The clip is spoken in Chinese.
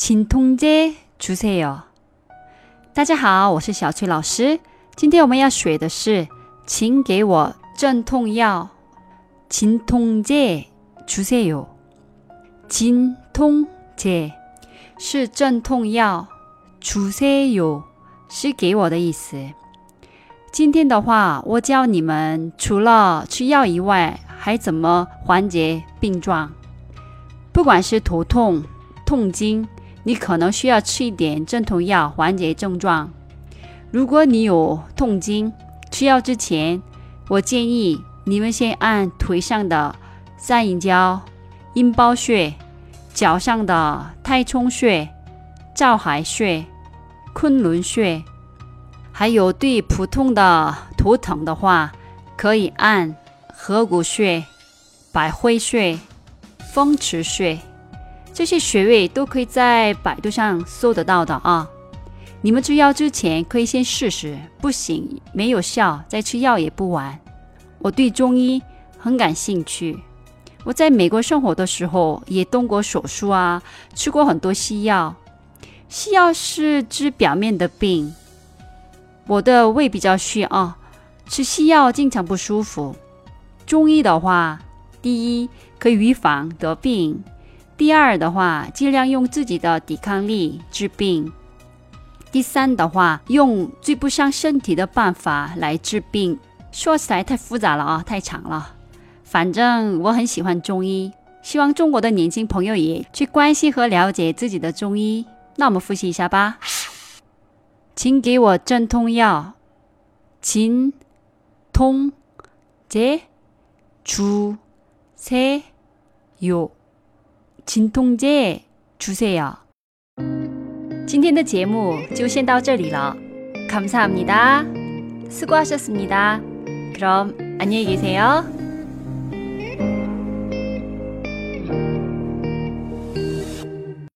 진통제주세요。大家好，我是小崔老师。今天我们要学的是，请给我镇痛药。진통제주세 요。 진통제是镇痛药，주세요是给我的意思。今天的话，我教你们除了吃药以外，还怎么缓解病状。不管是头痛、痛经， 你可能需要吃一点镇痛药缓解症状。如果你有痛经，吃药之前，我建议你们先按腿上的三阴交、阴包穴、脚上的太冲穴、照海穴、昆仑穴，还有对普通的头疼的话，可以按合谷穴、百会穴、风池穴。这些穴位都可以在百度上搜得到的啊。你们吃药之前可以先试试，不行没有效，再吃药也不晚。我对中医很感兴趣，我在美国生活的时候也动过手术啊，吃过很多西药。西药是治表面的病，我的胃比较虚啊，吃西药经常不舒服。中医的话，第一可以预防得病，第二的话尽量用自己的抵抗力治病。第三的话，用最不伤身体的办法来治病，说起来太复杂了啊，太长了。反正我很喜欢中医，希望中国的年轻朋友也去关心和了解自己的中医。那我们复习一下吧，请给我镇痛药，진통제주세 요， 진통제주세 요。 今天的节目就先到这里了。감사합니다수고하셨습니다그럼안녕히계세요